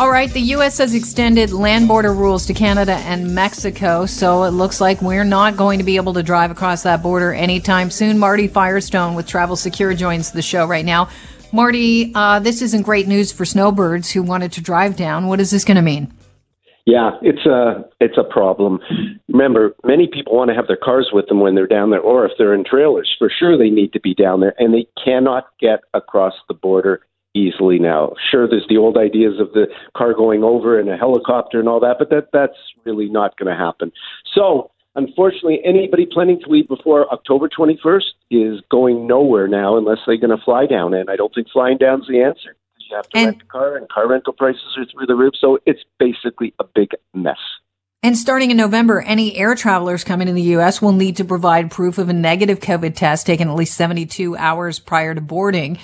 All right, the U.S. has extended land border rules to Canada and Mexico, so it looks like we're not going to be able to drive across that border anytime soon. Marty Firestone with Travel Secure joins the show right now. Marty, uh, this isn't great news for snowbirds who wanted to drive down. What is this going to mean? Yeah, it's a it's a problem. Remember, many people want to have their cars with them when they're down there, or if they're in trailers. For sure, they need to be down there, and they cannot get across the border easily now. Sure, there's the old ideas of the car going over and a helicopter and all that, but that that's really not going to happen. So, unfortunately, anybody planning to leave before October 21st is going nowhere now unless they're going to fly down, and I don't think flying down's the answer. You have to And- rent a car, and car rental prices are through the roof, so it's basically a big mess. And starting in November, any air travelers coming in the U.S. will need to provide proof of a negative COVID test taken at least 72 hours prior to boarding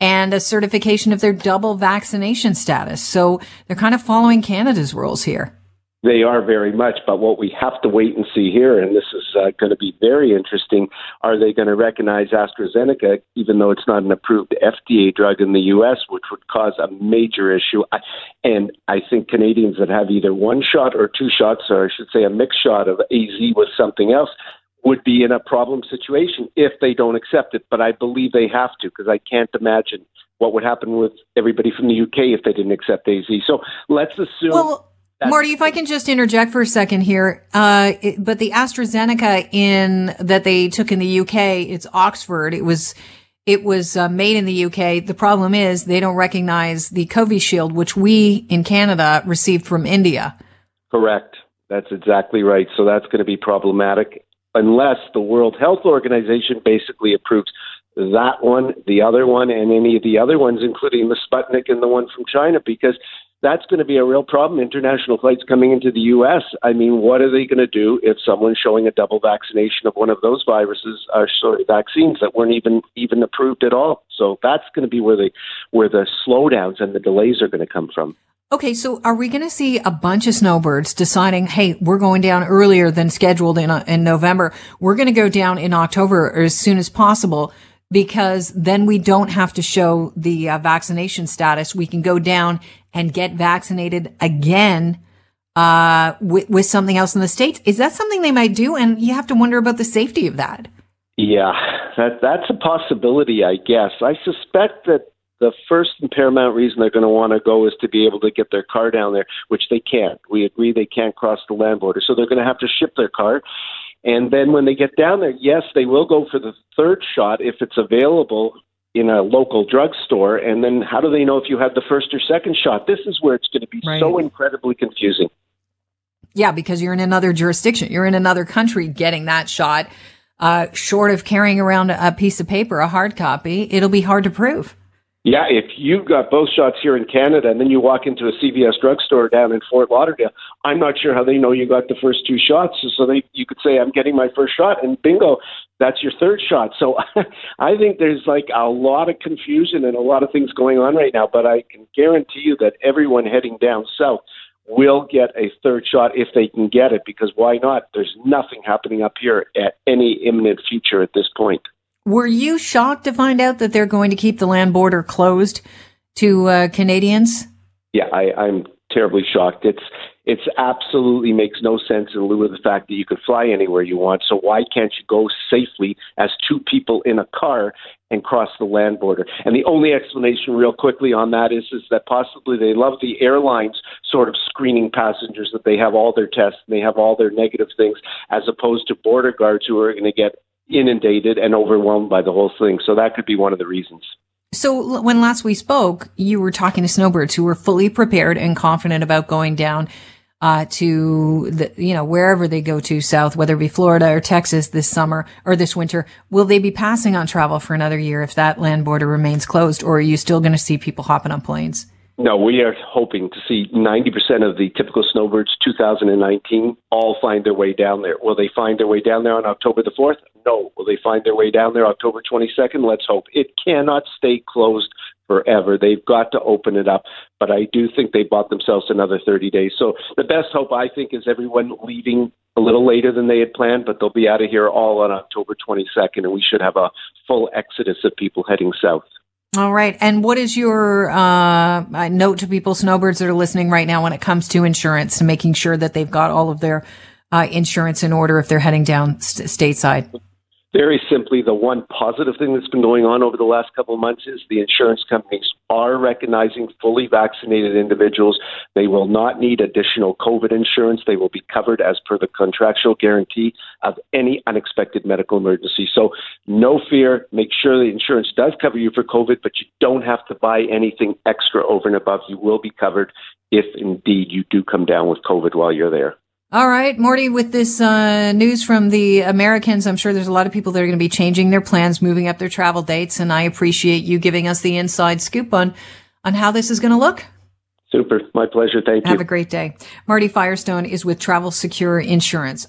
and a certification of their double vaccination status. So they're kind of following Canada's rules here. They are very much, but what we have to wait and see here, and this is uh, going to be very interesting, are they going to recognize AstraZeneca, even though it's not an approved FDA drug in the U.S., which would cause a major issue? I, and I think Canadians that have either one shot or two shots, or I should say a mixed shot of AZ with something else, would be in a problem situation if they don't accept it. But I believe they have to, because I can't imagine what would happen with everybody from the UK if they didn't accept AZ. So let's assume. Well, Marty, if I can just interject for a second here, uh, it, but the AstraZeneca in that they took in the UK, it's Oxford. It was, it was uh, made in the UK. The problem is they don't recognize the Covishield, which we in Canada received from India. Correct. That's exactly right. So that's going to be problematic unless the World Health Organization basically approves that one, the other one, and any of the other ones, including the Sputnik and the one from China, because that's going to be a real problem. International flights coming into the U.S. I mean, what are they going to do if someone's showing a double vaccination of one of those viruses, or sorry, vaccines that weren't even even approved at all? So that's going to be where the where the slowdowns and the delays are going to come from. Okay, so are we going to see a bunch of snowbirds deciding, hey, we're going down earlier than scheduled in, uh, in November. We're going to go down in October as soon as possible because then we don't have to show the uh, vaccination status. We can go down and get vaccinated again uh, with, with something else in the States. Is that something they might do? And you have to wonder about the safety of that. Yeah, that that's a possibility, I guess. I suspect that the first and paramount reason they're going to want to go is to be able to get their car down there, which they can't. We agree they can't cross the land border, so they're going to have to ship their car. And then when they get down there, yes, they will go for the third shot if it's available in a local drugstore. And then how do they know if you had the first or second shot? This is where it's going to be Right. so incredibly confusing. Yeah, because you're in another jurisdiction. You're in another country getting that shot. Uh, short of carrying around a piece of paper, a hard copy, it'll be hard to prove. Yeah, if you got both shots here in Canada and then you walk into a CVS drugstore down in Fort Lauderdale, I'm not sure how they know you got the first two shots. So they you could say I'm getting my first shot and bingo, that's your third shot. So I think there's like a lot of confusion and a lot of things going on right now, but I can guarantee you that everyone heading down south will get a third shot if they can get it because why not? There's nothing happening up here at any imminent future at this point. Were you shocked to find out that they're going to keep the land border closed to uh, Canadians? Yeah, I, I'm terribly shocked. It's it's absolutely makes no sense in lieu of the fact that you can fly anywhere you want. So why can't you go safely as two people in a car and cross the land border? And the only explanation, real quickly, on that is is that possibly they love the airlines sort of screening passengers that they have all their tests and they have all their negative things, as opposed to border guards who are going to get inundated and overwhelmed by the whole thing. So that could be one of the reasons. So when last we spoke, you were talking to snowbirds who were fully prepared and confident about going down uh, to the, you know, wherever they go to south, whether it be Florida or Texas this summer or this winter. Will they be passing on travel for another year if that land border remains closed, or are you still going to see people hopping on planes? No, we are hoping to see 90% of the typical snowbirds 2019 all find their way down there. Will they find their way down there on October the 4th? No. Will they find their way down there October 22nd? Let's hope. It cannot stay closed forever. They've got to open it up, but I do think they bought themselves another 30 days. So the best hope, I think, is everyone leaving a little later than they had planned, but they'll be out of here all on October 22nd, and we should have a full exodus of people heading south. All right. And what is your uh, note to people, snowbirds that are listening right now, when it comes to insurance and making sure that they've got all of their uh, insurance in order if they're heading down st- stateside? Very simply, the one positive thing that's been going on over the last couple of months is the insurance companies are recognizing fully vaccinated individuals. They will not need additional COVID insurance. They will be covered as per the contractual guarantee of any unexpected medical emergency. So, no fear. Make sure the insurance does cover you for COVID, but you don't have to buy anything extra over and above. You will be covered if indeed you do come down with COVID while you're there. All right, Morty, with this uh, news from the Americans, I'm sure there's a lot of people that are going to be changing their plans, moving up their travel dates, and I appreciate you giving us the inside scoop on on how this is going to look. Super. My pleasure. Thank you. Have a great day. Marty Firestone is with Travel Secure Insurance.